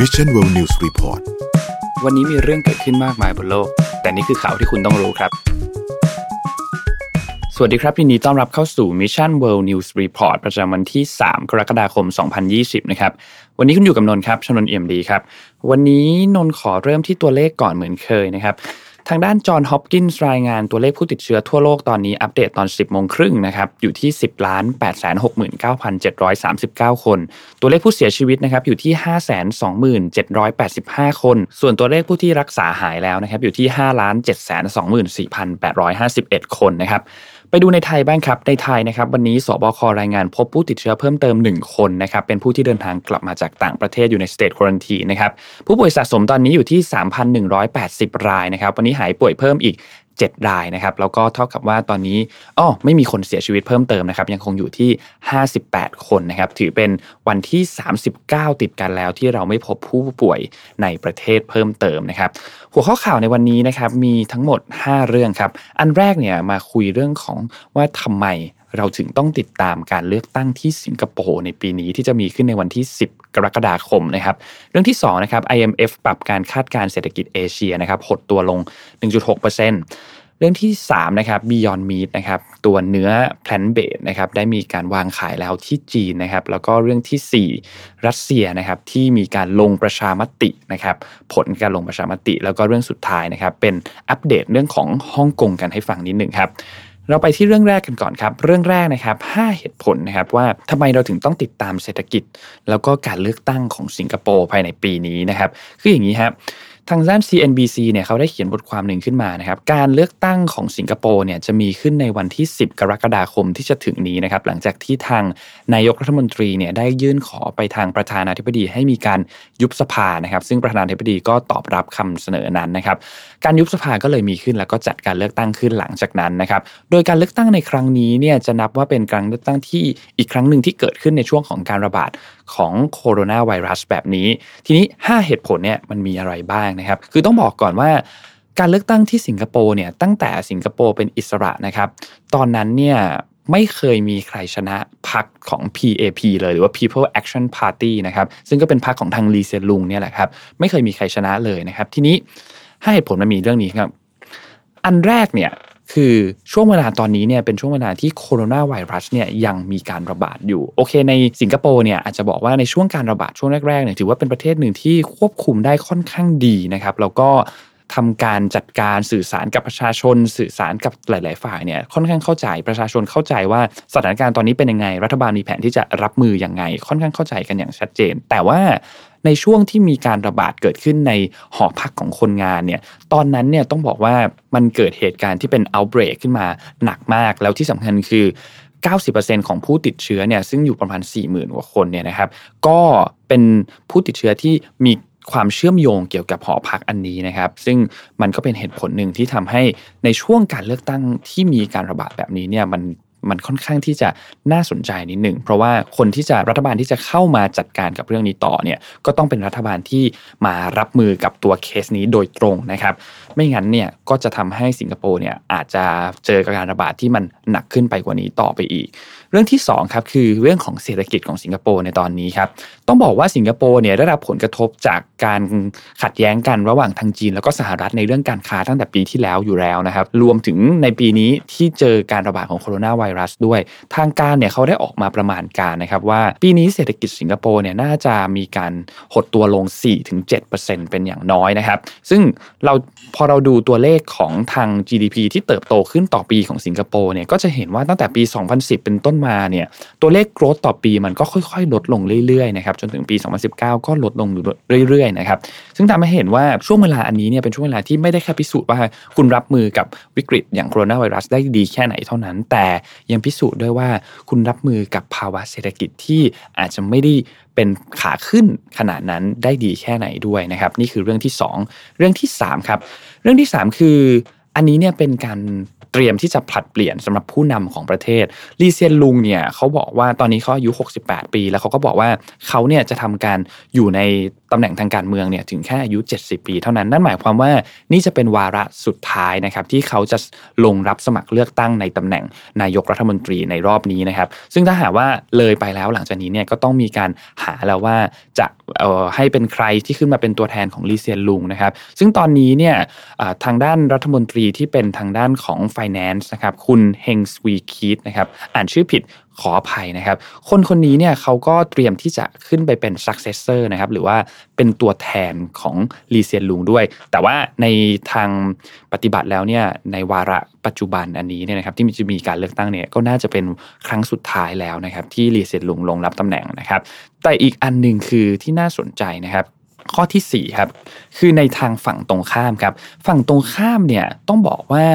Mission World News Report วันนี้มีเรื่องเกิดขึ้นมากมายบนโลก แต่นี่คือข่าวที่คุณต้องรู้ครับ สวัสดีครับยินดีต้อนรับเข้าสู่ Mission World News Report ประจำวันที่ 3 กรกฎาคม 2020 นะครับ วันนี้คุณอยู่กับนนท์ครับชนนเอี่ยมดีครับ วันนี้นนท์ขอเริ่มที่ตัวเลขก่อนเหมือนเคยนะครับ ทางด้านจอห์นฮอปกินส์รายงานตัวเลขผู้ติดเชื้อทั่วโลกตอนนี้อัปเดตตอน 10โมงครึ่งนะครับอยู่ที่ 10ล้าน8 6 9 7 3 9 คน ตัวเลขผู้เสียชีวิตนะครับอยู่ที่ 5 2 7 8 5 คน ส่วนตัวเลขผู้ที่รักษาหายแล้วนะครับอยู่ที่5ล้าน7 2 4 8 5 1 คนนะครับ ไปดูในไทยบ้างครับ ในไทยนะครับวันนี้สบครายงานพบผู้ติดเชื้อเพิ่มเติม 1 คนนะครับเป็นผู้ที่เดินทางกลับมาจากต่างประเทศอยู่ในสเตทควอนตีนะครับผู้ป่วยสะสมตอนนี้อยู่ที่ 3,180 รายนะครับวันนี้หายป่วยเพิ่มอีก 7 รายนะครับแล้วก็เท่ากับว่าตอนนี้อ๋อไม่มีคนเสียชีวิตเพิ่มเติมนะครับยังคงอยู่ที่ 58 คนนะครับถือเป็นวันที่ 39 ติดกันแล้วที่เราไม่พบผู้ป่วยในประเทศเพิ่มเติมนะครับหัวข้อข่าวในวันนี้นะครับมีทั้งหมด 5 เรื่องครับอันแรกเนี่ยมาคุยเรื่องของว่าทำไม เราถึงต้องติดตามการเลือกตั้งที่สิงคโปร์ในปีนี้ที่จะมีขึ้นในวันที่ 10 กรกฎาคมนะครับ เรื่องที่2นะครับ IMF ปรับการคาดการเศรษฐกิจเอเชียนะครับหดตัวลง 1.6%เรื่องที่3นะครับ Beyond Meat นะครับตัวเนื้อ plant based นะครับได้มีการวางขายแล้วที่จีนนะครับแล้วก็เรื่องที่ 4 รัสเซียนะครับที่มีการลงประชามตินะครับผลการลงประชามติ แล้วก็เรื่องสุดท้ายนะครับเป็นอัปเดตเรื่องของฮ่องกงกันให้ฟังนิดหนึ่งครับ เราไปที่เรื่องแรกกันก่อนครับ เรื่องแรกนะครับ 5 เหตุผลนะครับว่าทำไมเราถึงต้องติดตามเศรษฐกิจ แล้วก็การเลือกตั้งของสิงคโปร์ภายในปีนี้นะครับ คืออย่างนี้ครับ ทางด้าน CNBC เนี่ยเขาได้เขียนบทความหนึ่งขึ้นมานะครับ การเลือกตั้งของสิงคโปร์เนี่ยจะมีขึ้นในวันที่ 10 กรกฎาคมที่จะถึงนี้นะครับ หลังจากที่ทางนายกรัฐมนตรีเนี่ยได้ยื่นขอไปทางประธานาธิบดีให้มีการยุบสภานะครับ ซึ่งประธานาธิบดีก็ตอบรับคำเสนอนั้นนะครับ การยุบสภาก็เลยมีขึ้นแล้วก็จัดการเลือกตั้งขึ้นหลังจากนั้นนะครับ โดยการเลือกตั้งในครั้งนี้เนี่ยจะนับว่าเป็นการเลือกตั้งที่อีกครั้งหนึ่งที่เกิดขึ้นในช่วงของการระบาดของโคโรนาไวรัสแบบนี้ ทีนี้ 5 เหตุผลเนี่ยมันมีอะไรบ้างนะครับ คือต้องบอกก่อนว่าการเลือกตั้งที่สิงคโปร์เนี่ยตั้งแต่สิงคโปร์เป็นอิสระนะครับ ตอนนั้นเนี่ยไม่เคยมีใครชนะพรรคของ PAP เลยหรือว่า People Action Party นะครับซึ่งก็เป็นพรรคของทางลีเซียลุงเนี่ยแหละครับไม่เคยมีใครชนะเลยนะครับ ทีนี้ให้เหตุผลมันมีเรื่องนี้ครับ อันแรกเนี่ย คือช่วงเวลาตอนนี้เนี่ยเป็นช่วงเวลาที่โคโรนาไวรัสเนี่ยยังมีการระบาดอยู่ โอเคในสิงคโปร์เนี่ยอาจจะบอกว่าในช่วงการระบาดช่วงแรกๆเนี่ยถือว่าเป็นประเทศหนึ่งที่ควบคุมได้ค่อนข้างดีนะครับแล้วก็ทำการจัดการสื่อสารกับประชาชน สื่อสารกับหลาย ๆ ฝ่ายเนี่ยค่อนข้างเข้าใจประชาชนเข้าใจว่าสถานการณ์ตอนนี้เป็นยังไง รัฐบาลมีแผนที่จะรับมือยังไง ค่อนข้างเข้าใจกันอย่างชัดเจน แต่ว่า ในช่วงที่มีการระบาดเกิดขึ้นในหอพักของคนงานเนี่ยตอนนั้นเนี่ยต้องบอกว่ามันเกิดเหตุการณ์ที่เป็น outbreak ขึ้นมาหนักมากแล้วที่สำคัญคือ 90%ของผู้ติดเชื้อเนี่ยซึ่งอยู่ประมาณ 40,000กว่าคนเนี่ยนะครับ ก็เป็นผู้ติดเชื้อที่มีความเชื่อมโยงเกี่ยวกับหอพักอันนี้นะครับ ซึ่งมันก็เป็นเหตุผลหนึ่งที่ทำให้ในช่วงการเลือกตั้งที่มีการระบาดแบบนี้เนี่ยมัน มันค่อนข้างที่จะน่าสนใจนิดหนึ่งเพราะว่าคนที่จะรัฐบาลที่จะเข้ามาจัดการกับเรื่องนี้ต่อเนี่ยก็ต้องเป็นรัฐบาลที่มารับมือกับตัวเคสนี้โดยตรงนะครับ ไม่งั้นเนี่ยก็จะทำให้สิงคโปร์เนี่ยอาจจะเจอการระบาดที่มันหนักขึ้นไปกว่านี้ต่อไปอีก เรื่องที่2ครับคือเรื่องของเศรษฐกิจของสิงคโปร์ในตอนนี้ครับต้องบอกว่าสิงคโปร์เนี่ยได้รับผลกระทบจากการขัดแย้งกันระหว่างทางจีน แล้วก็สหรัฐในเรื่องการค้าตั้งแต่ปีที่แล้วอยู่แล้วนะครับรวมถึงในปีนี้ที่เจอการระบาดของโคโรนาไวรัสด้วย ทางการเนี่ยเขาได้ออกมาประมาณการนะครับว่าปีนี้เศรษฐกิจสิงคโปร์เนี่ยน่าจะมีการหดตัวลง 4-7%เป็นอย่างน้อยนะครับ ซึ่งเราพอเราดูตัวเลขของทาง GDP ที่เติบโตขึ้นต่อปีของสิงคโปร์เนี่ยก็จะเห็นว่าตั้งแต่ปี 2010 เป็นต้นมาเนี่ยตัวเลขโกรธต่อปีมันก็ค่อยๆ ลดลงเรื่อยๆนะครับจนถึงปี 2019 ก็ลดลงเรื่อยๆนะครับซึ่งทำให้เห็นว่าช่วงเวลาอันนี้เนี่ยเป็นช่วงเวลาที่ไม่ได้แค่พิสูจน์ว่าคุณรับมือกับวิกฤตอย่างโคโรนาไวรัสได้ดีแค่ไหนเท่านั้น แต่ยังพิสูจน์ด้วยว่าคุณรับมือกับภาวะเศรษฐกิจที่อาจจะไม่ได้เป็นขาขึ้นขนาดนั้นได้ดีแค่ไหนด้วยนะครับ นี่คือเรื่องที่ 2 เรื่องที่3ครับเรื่องที่ 3 คือ อันนี้เนี่ยเป็นการเตรียมที่จะผลัดเปลี่ยนสำหรับผู้นำของประเทศลีเซียนลุงเนี่ยเขาบอกว่าตอนนี้เขาอายุ 68 ปี แล้วเขาก็บอกว่าเขาเนี่ยจะทำการอยู่ใน ตำแหน่งทางการเมืองเนี่ยถึงแค่อายุ 70 ปี เท่านั้นนั่นหมายความว่านี่จะเป็นวาระสุดท้ายนะครับที่เขาจะลงรับสมัครเลือกตั้งในตำแหน่งนายกรัฐมนตรีในรอบนี้นะครับ ซึ่งถ้าหากว่าเลยไปแล้วหลังจากนี้เนี่ยก็ต้องมีการหาแล้วว่าจะให้เป็นใครที่ขึ้นมาเป็นตัวแทนของลีเซียนลุงนะครับ ซึ่งตอนนี้เนี่ยทางด้านรัฐมนตรีที่เป็นทางด้านของ Finance นะครับคุณเฮงสวีคีตนะครับอ่านชื่อผิดขออภัยนะครับ คนคนนี้เนี่ยเขาก็เตรียมที่จะขึ้นไปเป็น successor นะครับ หรือว่าเป็นตัวแทนของลีเซียนลุงด้วย แต่ว่าในทางปฏิบัติแล้วเนี่ยในวาระปัจจุบันอันนี้เนี่ยนะครับ ที่จะมีการเลือกตั้งเนี่ยก็น่าจะเป็นครั้งสุดท้ายแล้วนะครับ ที่ลีเซียนลุงลงรับตำแหน่งนะครับ แต่อีกอันหนึ่งคือที่น่าสนใจนะครับข้อที่4ครับคือในทางฝั่งตรงข้ามครับ ฝั่งตรงข้ามเนี่ยต้องบอกว่า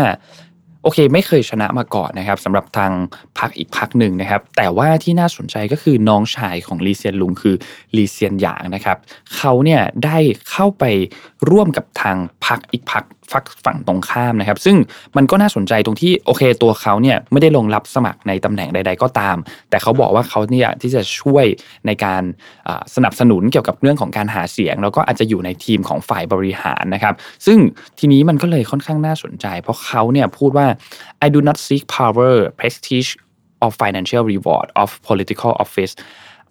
โอเค ไม่เคยชนะมาก่อนนะครับสำหรับทางพักอีกพักหนึ่งนะครับ แต่ว่าที่น่าสนใจก็คือน้องชายของลีเซียนลุงคือลีเซียนหยางนะครับเขาเนี่ยได้เข้าไปร่วมกับทางพักอีกพักฝักฝั่งตรงข้ามนะครับ ซึ่งมันก็น่าสนใจตรงที่โอเคตัวเขาเนี่ยไม่ได้ลงรับสมัครในตำแหน่งใด ๆ ก็ตาม แต่เขาบอกว่าเขาเนี่ยที่จะช่วยในการสนับสนุนเกี่ยวกับเรื่องของการหาเสียง แล้วก็อาจจะอยู่ในทีมของฝ่ายบริหารนะครับ ซึ่งทีนี้มันก็เลยค่อนข้างน่าสนใจ เพราะเขาเนี่ยพูดว่า I do not seek power prestige or financial reward of political office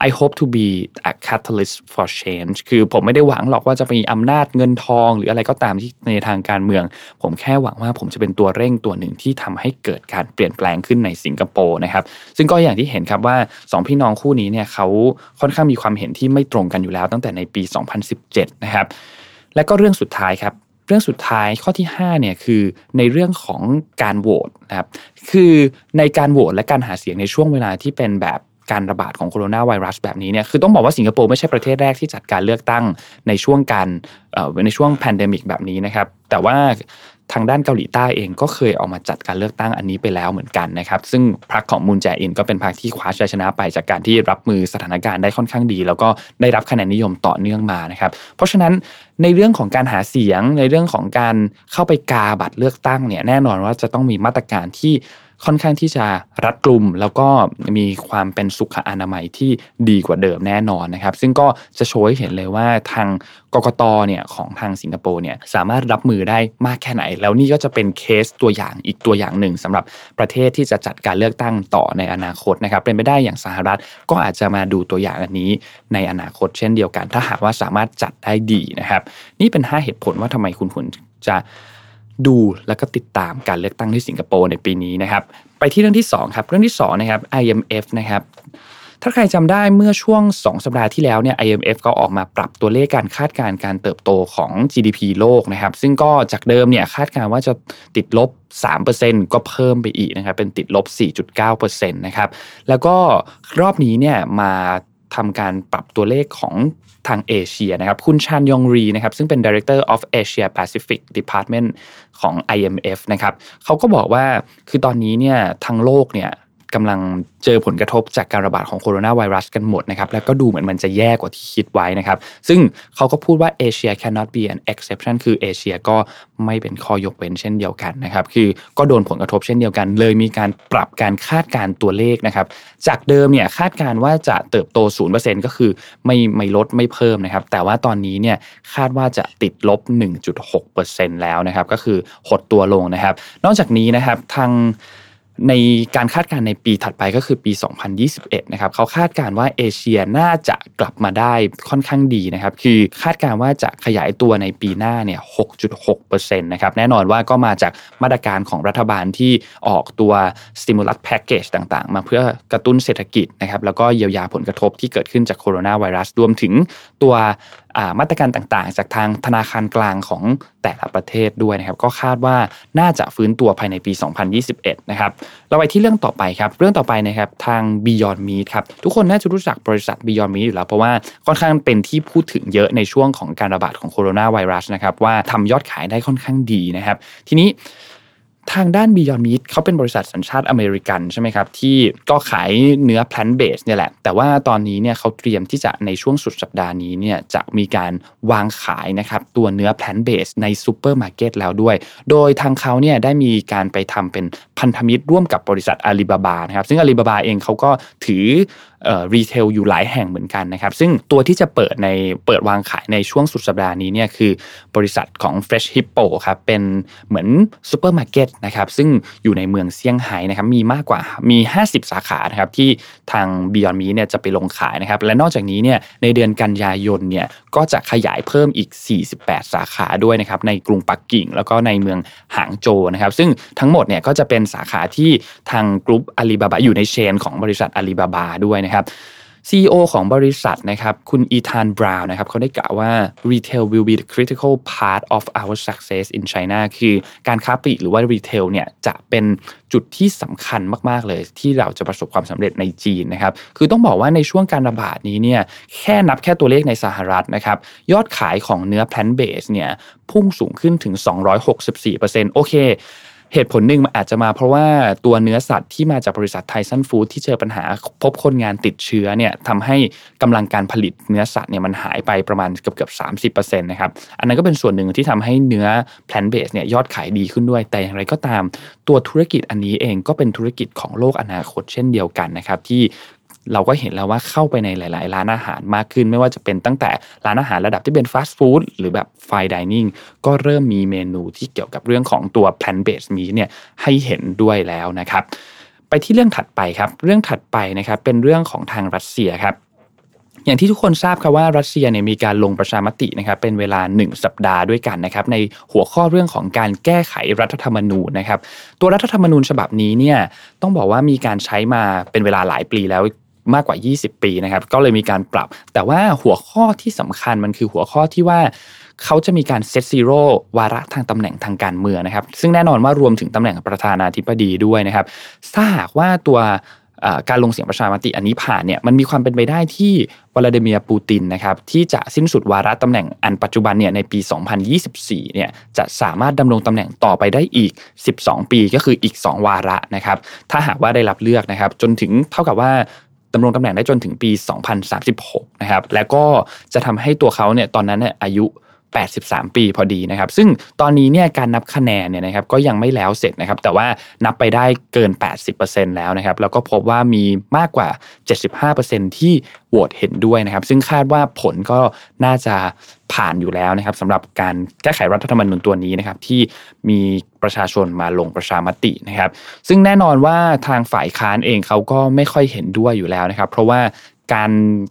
I hope to be a catalyst for change คือผมไม่ได้หวังหรอกว่าจะมีอำนาจเงินทองหรืออะไรก็ตามที่ในทางการเมือง ผมแค่หวังว่าผมจะเป็นตัวเร่งตัวหนึ่งที่ทำให้เกิดการเปลี่ยนแปลงขึ้นในสิงคโปร์นะครับ ซึ่งก็อย่างที่เห็นครับว่า2พี่น้องคู่นี้เนี่ยเขาค่อนข้างมีความเห็นที่ไม่ตรงกันอยู่แล้วตั้งแต่ในปี 2017 นะครับ และก็เรื่องสุดท้ายครับ เรื่องสุดท้ายข้อที่5เนี่ยคือในเรื่องของการโหวตนะครับคือในการโหวตและการหาเสียงในช่วงเวลาที่เป็นแบบการระบาดของโคโรนาไวรัสแบบนี้เนี่ยคือต้องบอกว่าสิงคโปร์ไม่ใช่ประเทศแรกที่จัดการเลือกตั้งในช่วงการในช่วง pandemic แบบนี้นะครับแต่ว่า ทางด้านเกาหลีใต้เองก็เคยออกมาจัดการเลือกตั้งอันนี้ไปแล้วเหมือนกันนะครับ ซึ่งพรรคของมูนแจอินก็เป็นพรรคที่คว้าชัยชนะไปจากการที่รับมือสถานการณ์ได้ค่อนข้างดี แล้วก็ได้รับคะแนนนิยมต่อเนื่องมานะครับ เพราะฉะนั้นในเรื่องของการหาเสียงในเรื่องของการเข้าไปกาบัตรเลือกตั้งเนี่ยแน่นอนว่าจะต้องมีมาตรการที่ ค่อนข้างที่จะรัดกลุ่ม แล้วก็มีความเป็นสุขอนามัยที่ดีกว่าเดิมแน่นอนนะครับ ซึ่งก็จะโชว์ให้เห็นเลยว่าทางกกตเนี่ยของทางสิงคโปร์เนี่ยสามารถรับมือได้มากแค่ไหน แล้วนี่ก็จะเป็นเคสตัวอย่างอีกตัวอย่างหนึ่งสำหรับประเทศที่จะจัดการเลือกตั้งต่อในอนาคตนะครับ เป็นไปได้อย่างสหรัฐก็อาจจะมาดูตัวอย่างอันนี้ในอนาคตเช่นเดียวกัน ถ้าหากว่าสามารถจัดได้ดีนะครับ นี่เป็น 5 เหตุผลว่าทำไมคุณควรจะ ดูแล้วก็ติดตามการเลือกตั้งที่สิงคโปร์ในปีนี้นะครับ ไปที่เรื่องที่ 2 ครับ เรื่องที่2นะครับ IMF นะครับถ้าใครจำได้เมื่อช่วง 2 สัปดาห์ที่แล้วเนี่ย IMF ก็ออกมาปรับตัวเลขการคาดการณ์การเติบโตของ GDP โลกนะครับ ซึ่งก็จากเดิมเนี่ยคาดการณ์ว่าจะติดลบ 3%ก็เพิ่มไปอีกนะครับ เป็นติดลบ 4.9%นะครับ แล้วก็รอบนี้เนี่ยมา ทำการปรับตัวเลขของทางเอเชียนะครับ คุณชานยองรีนะครับ ซึ่งเป็น Director of Asia Pacific Department ของ IMF นะครับเขาก็บอกว่าคือตอนนี้เนี่ยทางโลกเนี่ย กำลังเจอผลกระทบจากการระบาดของโคโรนาไวรัสกันหมดนะครับแล้วก็ดูเหมือนมันจะแย่กว่าที่คิดไว้นะครับซึ่งเขาก็พูดว่าเอเชีย cannot be an exception คือเอเชียก็ไม่เป็นข้อยกเว้นเช่นเดียวกันนะครับคือก็โดนผลกระทบเช่นเดียวกัน เลยมีการปรับการคาดการตัวเลขนะครับจากเดิมเนี่ยคาดการว่าจะเติบโต 0%ก็คือไม่ไม่ลดไม่เพิ่มนะครับแต่ว่าตอนนี้เนี่ยคาดว่าจะติดลบ 1.6%แล้วนะครับก็คือหดตัวลงนะครับ นอกจากนี้นะครับทาง ในการคาดการณ์ในปีถัดไปก็คือปี 2021 นะครับเขาคาดการณ์ว่าเอเชียน่าจะกลับมาได้ค่อนข้างดีนะครับ คือคาดการณ์ว่าจะขยายตัวในปีหน้าเนี่ย 6.6%นะครับ แน่นอนว่าก็มาจากมาตรการของรัฐบาลที่ออกตัว stimulus package ต่างๆ มาเพื่อกระตุ้นเศรษฐกิจนะครับ แล้วก็เยียวยาผลกระทบที่เกิดขึ้นจากโคโรนาไวรัส รวมถึงตัว มาตรการต่างๆ จากทางธนาคารกลางของแต่ละประเทศด้วยนะครับก็คาดว่าน่าจะฟื้นตัวภายในปี 2021 นะครับเราไปที่เรื่องต่อไปครับเรื่องต่อไปนะครับทาง Beyond Meat ครับทุกคนน่าจะรู้จักบริษัท Beyond Meat อยู่แล้ว เพราะว่าค่อนข้างเป็นที่พูดถึงเยอะในช่วงของการระบาดของโคโรนาไวรัสนะครับว่าทำยอดขายได้ค่อนข้างดีนะครับทีนี้ ทางด้าน Beyond Meat เขาเป็นบริษัทสัญชาติอเมริกันใช่ไหมครับ ที่ก็ขายเนื้อ plant based เนี่ยแหละ แต่ว่าตอนนี้เนี่ยเขาเตรียมที่จะในช่วงสุดสัปดาห์นี้เนี่ยจะมีการวางขายนะครับตัวเนื้อ plant based ในซูเปอร์มาร์เก็ตแล้วด้วย โดยทางเขาเนี่ยได้มีการไปทำเป็นพันธมิตรร่วมกับบริษัทอาลีบาบานะครับซึ่งอาลีบาบาเองเขาก็ถือ retail อยู่หลายแห่งเหมือนกันนะครับ ซึ่งตัวที่จะเปิดในเปิดวางขายในช่วงสุดสัปดาห์นี้เนี่ยคือบริษัทของ Fresh Hippo ครับเป็นเหมือนซูเปอร์มาร์เก็ตนะครับซึ่งอยู่ในเมืองเซี่ยงไฮ้นะครับมีมากกว่ามี 50 สาขานะครับที่ทาง Beyond Meat เนี่ยจะไปลงขายนะครับและนอกจากนี้เนี่ยในเดือนกันยายนเนี่ยก็จะขยายเพิ่มอีก 48 สาขาด้วยนะครับในกรุงปักกิ่ง แล้วก็ในเมืองหางโจวนะครับซึ่งทั้งหมดเนี่ยก็จะเป็นสาขาที่ทางกลุ่มอาลีบาบาอยู่ในเชนของบริษัทอาลีบาบาด้วยนะครับ CEO ของบริษัทนะครับคุณอีธานบราวน์นะครับเขาได้กล่าวว่า retail will be the critical part of our success in China คือการค้าปลีกหรือว่า retail เนี่ยจะเป็นจุดที่สำคัญมาก ๆ เลย ที่เราจะประสบความสำเร็จในจีนนะครับ คือต้องบอกว่าในช่วงการระบาดนี้เนี่ยแค่นับแค่ตัวเลขในสหรัฐนะครับยอดขายของเนื้อ plant based เนี่ยพุ่งสูงขึ้นถึง 264%โอเค เหตุผลหนึ่งมันอาจจะมาเพราะว่าตัวเนื้อสัตว์ที่มาจากบริษัท Tyson Foods ที่เจอปัญหาพบคนงานติดเชื้อเนี่ยทำให้กำลังการผลิตเนื้อสัตว์เนี่ยมันหายไปประมาณเกือบเกือบสามสิบเปอร์เซ็นต์นะครับอันนั้นก็เป็นส่วนหนึ่งที่ทำให้เนื้อ plant based เนี่ยยอดขายดีขึ้นด้วยแต่อย่างไรก็ตาม ตัวธุรกิจอันนี้เองก็เป็นธุรกิจของโลกอนาคตเช่นเดียวกันนะครับที่ เราก็เห็นแล้วว่าเข้าไปในหลาย ๆ ร้านอาหารมากขึ้น ไม่ว่าจะเป็นตั้งแต่ร้านอาหารระดับที่เป็นฟาสต์ฟู้ดหรือแบบไฟดิเนิ่งก็เริ่มมีเมนูที่เกี่ยวกับเรื่องของตัว plant based meat เนี่ยให้เห็นด้วยแล้วนะครับ ไปที่เรื่องถัดไปครับ เรื่องถัดไปนะครับเป็นเรื่องของทางรัสเซียครับอย่างที่ทุกคนทราบครับว่ารัสเซียเนี่ยมีการลงประชามตินะครับเป็นเวลา 1 สัปดาห์ด้วยกันนะครับในหัวข้อเรื่องของการแก้ไขรัฐธรรมนูญนะครับตัวรัฐธรรมนูญฉบับนี้เนี่ยต้องบอกว่ามีการใช้มาเป็นเวลาหลายปีแล้ว มากกว่า 20 ปีนะครับ ก็เลยมีการปรับ แต่ว่าหัวข้อที่สำคัญมันคือหัวข้อที่ว่าเขาจะมีการเซตซีโร่วาระทางตำแหน่งทางการเมืองนะครับ ซึ่งแน่นอนว่ารวมถึงตำแหน่งประธานาธิบดีด้วยนะครับถ้าหากว่าตัวการลงเสียงประชามติอันนี้ผ่านเนี่ยมันมีความเป็นไปได้ที่วลาดิเมียร์ปูตินนะครับที่จะสิ้นสุดวาระตำแหน่งอันปัจจุบันเนี่ยในปี 2024 เนี่ยจะสามารถดำรงตำแหน่งต่อไปได้อีก 12 ปีก็คืออีก 2 วาระนะครับถ้าหากว่าได้รับเลือกนะครับจนถึงเท่ากับว่า ดำรงตำแหน่งได้จนถึงปี 2036 นะครับ แล้วก็จะทำให้ตัวเขาเนี่ยตอนนั้นเนี่ยอายุ 83 ปีพอดีนะครับ ซึ่งตอนนี้เนี่ยการนับคะแนนเนี่ยนะครับก็ยังไม่แล้วเสร็จนะครับ แต่ว่านับไปได้เกิน 80%แล้วนะครับ แล้วก็พบว่ามีมากกว่า 75%ที่โหวตเห็นด้วยนะครับ ซึ่งคาดว่าผลก็น่าจะผ่านอยู่แล้วนะครับสำหรับการแก้ไขรัฐธรรมนูญตัวนี้นะครับ ที่มีประชาชนมาลงประชามตินะครับ ซึ่งแน่นอนว่าทางฝ่ายค้านเองเขาก็ไม่ค่อยเห็นด้วยอยู่แล้วนะครับ เพราะว่า การ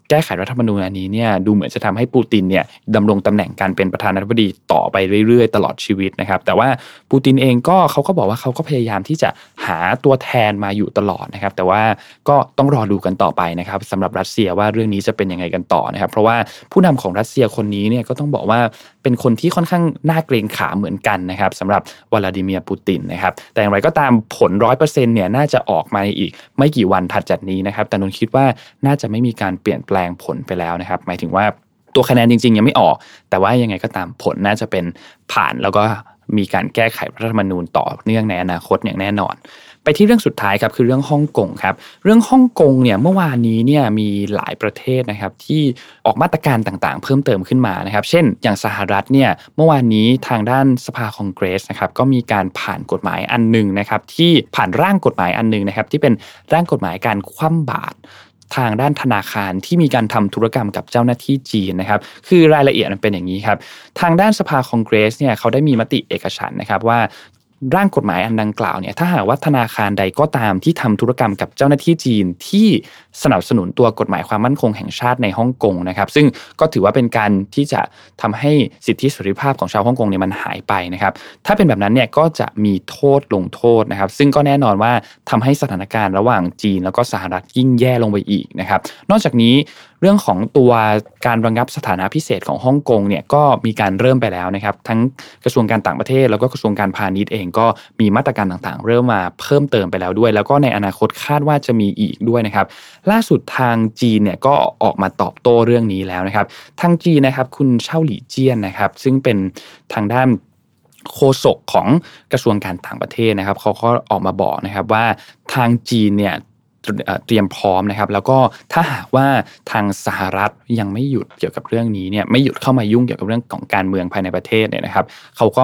แก้ไขรัฐธรรมนูญอันนี้เนี่ยดูเหมือนจะทำให้ปูตินเนี่ยดำรงตำแหน่งการเป็นประธานาธิบดีต่อไปเรื่อยๆ ตลอดชีวิตนะครับ แต่ว่าปูตินเองก็เขาก็บอกว่าเขาก็พยายามที่จะหาตัวแทนมาอยู่ตลอดนะครับ แต่ว่าก็ต้องรอดูกันต่อไปนะครับสำหรับรัสเซียว่าเรื่องนี้จะเป็นยังไงกันต่อนะครับ เพราะว่าผู้นำของรัสเซียคนนี้เนี่ยก็ต้องบอกว่าเป็นคนที่ค่อนข้างน่าเกรงขาเหมือนกันนะครับสำหรับวลาดิเมียร์ปูตินนะครับ แต่อย่างไรก็ตามผลร้อยเปอร์เซ็นต์เนี่ยน่าจะออกมาอีกไม่กี่วันถัดจากนี้นะครับแต่นนคิดว่าน่าจะไม่มีการเปลี่ยนแปลงผลไปแล้วนะครับ หมายถึงว่าตัวคะแนนจริง ๆ ยังไม่ออก แต่ว่ายังไงก็ตามผลน่าจะเป็นผ่านแล้วก็มีการแก้ไขรัฐธรรมนูญต่อเนื่องในอนาคตอย่างแน่นอน ไปที่เรื่องสุดท้ายครับคือเรื่องฮ่องกงครับเรื่องฮ่องกงเนี่ยเมื่อวานนี้เนี่ยมีหลายประเทศนะครับที่ออกมาตรการต่างๆ เพิ่มเติมขึ้นมานะครับ เช่น อย่างสหรัฐเนี่ยเมื่อวานนี้ทางด้านสภาคองเกรสนะครับก็มีการผ่านกฎหมายอันหนึ่งนะครับที่ผ่านร่างกฎหมายอันหนึ่งนะครับที่เป็นร่างกฎหมายการคว่ำบาตร ทางด้านธนาคารที่มีการทำธุรกรรมกับเจ้าหน้าที่จีนนะครับ คือรายละเอียดมันเป็นอย่างนี้ครับ ทางด้านสภาคองเกรสเนี่ยเขาได้มีมติเอกฉันนะครับว่าร่างกฎหมายอันดังกล่าวเนี่ยถ้าหากว่าธนาคารใดก็ตามที่ทำธุรกรรมกับเจ้าหน้าที่จีนที่ สนับสนุนตัวกฎหมายความมั่นคงแห่งชาติในฮ่องกงนะครับ ซึ่งก็ถือว่าเป็นการที่จะทำให้สิทธิเสรีภาพของชาวฮ่องกงเนี่ยมันหายไปนะครับ ถ้าเป็นแบบนั้นเนี่ยก็จะมีโทษลงโทษนะครับ ซึ่งก็แน่นอนว่าทำให้สถานการณ์ระหว่างจีน แล้วก็สหรัฐยิ่งแย่ลงไปอีกนะครับ นอกจากนี้เรื่องของตัวการระงับสถานะพิเศษของฮ่องกงเนี่ยก็มีการเริ่มไปแล้วนะครับ ทั้งกระทรวงการต่างประเทศ แล้วก็กระทรวงการพาณิชย์เองก็มีมาตรการต่างๆ เริ่มมาเพิ่มเติมไปแล้วด้วย แล้วก็ในอนาคตคาดว่าจะมีอีกด้วยนะครับล่าสุดทางจีนเนี่ยก็ออกมาตอบโต้เรื่องนี้แล้วนะครับ ทางจีนนะครับคุณเช่าหลี่เจี้ยนนะครับ ซึ่งเป็นทางด้านโฆษกของกระทรวงการต่างประเทศนะครับเขาก็ออกมาบอกนะครับว่าทางจีนเนี่ยเตรียมพร้อมนะครับ แล้วก็ถ้าหากว่าทางสหรัฐยังไม่หยุดเกี่ยวกับเรื่องนี้เนี่ยไม่หยุดเข้ามายุ่งเกี่ยวกับเรื่องของการเมืองภายในประเทศเนี่ยนะครับเขาก็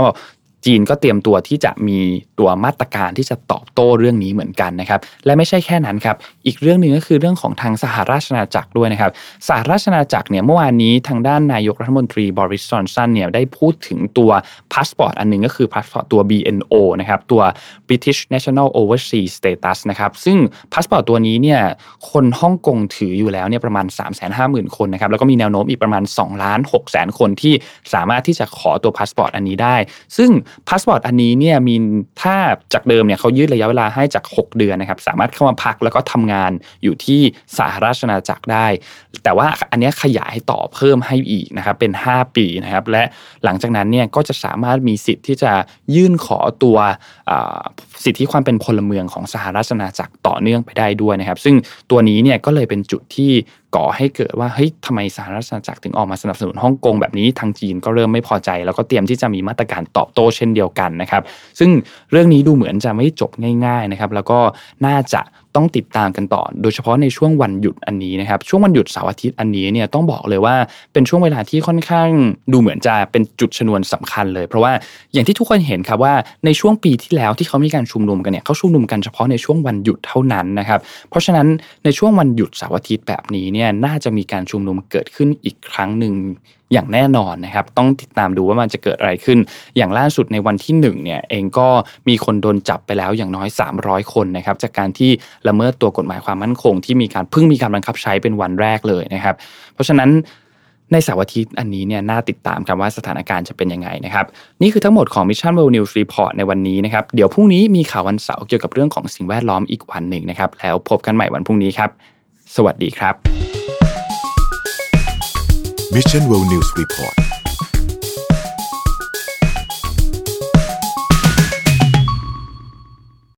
จีนก็เตรียมตัวที่จะมี ตัวมาตรการที่จะตอบโต้เรื่องนี้เหมือนกันนะครับ และไม่ใช่แค่นั้นครับ อีกเรื่องหนึ่งก็คือเรื่องของทางสหราชอาณาจักรด้วยนะครับ สหราชอาณาจักรเนี่ยเมื่อวานนี้ทางด้านนายกรัฐมนตรีบอริสจอห์นสันเนี่ยได้พูดถึงตัวพาสปอร์ตอันหนึ่งก็คือพาสปอร์ตตัว BNO นะครับตัว British National Overseas Status นะครับซึ่งพาสปอร์ตตัวนี้เนี่ยคนฮ่องกงถืออยู่แล้วเนี่ยประมาณ 350,000 คนนะครับแล้วก็มีแนวโน้มอีกประมาณ2ล้าน6แสนคนที่สามารถที่จะขอตัวพาสปอร์ตอันนี้ได้ ซึ่งพาสปอร์ตอันนี้เนี่ยมีถ้าจากเดิมเนี่ยเขายืดระยะเวลาให้จาก 6 เดือนนะครับ สามารถเข้ามาพักแล้วก็ทำงานอยู่ที่สหราชอาณาจักรได้ แต่ว่าอันนี้ขยายต่อเพิ่มให้อีกนะครับเป็น 5 ปีนะครับ และหลังจากนั้นเนี่ยก็จะสามารถมีสิทธิ์ที่จะยื่นขอตัว สิทธิความเป็นพลเมืองของสหราชอาณาจักรต่อเนื่องไปได้ด้วยนะครับ ซึ่งตัวนี้เนี่ยก็เลยเป็นจุดที่ก่อให้เกิดว่าเฮ้ยทำไมสหรัฐอเมริกาถึงออกมาสนับสนุนฮ่องกงแบบนี้ทางจีนก็เริ่มไม่พอใจ แล้วก็เตรียมที่จะมีมาตรการตอบโต้เช่นเดียวกันนะครับ ซึ่งเรื่องนี้ดูเหมือนจะไม่จบง่ายๆนะครับ แล้วก็น่าจะต้องติดตามกันต่อ โดยเฉพาะในช่วงวันหยุดอันนี้นะครับ ช่วงวันหยุดเสาร์อาทิตย์อันนี้เนี่ยต้องบอกเลยว่าเป็นช่วงเวลาที่ค่อนข้างดูเหมือนจะเป็นจุดชนวนสำคัญเลย เพราะว่าอย่างที่ทุกคนเห็นครับว่าในช่วงปีที่แล้วที่เขามีการชุมนุมกันเนี่ยเขาชุมนุมกันเฉพาะในช่วงวันหยุดเท่านั้นนะครับ เพราะฉะนั้นในช่วงวันหยุดเสาร์อาทิตย์แบบนี้เนี่ยน่าจะมีการชุมนุมเกิดขึ้นอีกครั้งหนึ่ง อย่างแน่นอนนะครับ ต้องติดตามดูว่ามันจะเกิดอะไรขึ้น อย่างล่าสุดในวันที่1เนี่ยเองก็มีคนโดนจับไปแล้วอย่างน้อย 300 คนนะครับจากการที่ละเมิดตัวกฎหมายความมั่นคง ที่มีการเพิ่งมีการบังคับใช้เป็นวันแรกเลยนะครับ เพราะฉะนั้นในเสาร์อาทิตย์อันนี้เนี่ยน่าติดตามกันว่าสถานการณ์จะเป็นยังไงนะครับ นี่คือทั้งหมดของ Mission World News Report ในวันนี้นะครับ เดี๋ยวพรุ่งนี้มีข่าววันเสาร์เกี่ยวกับเรื่องของสิ่งแวดล้อมอีกวันหนึ่งนะครับ แล้วพบกันใหม่วันพรุ่งนี้ครับ สวัสดีครับ Mission World News Report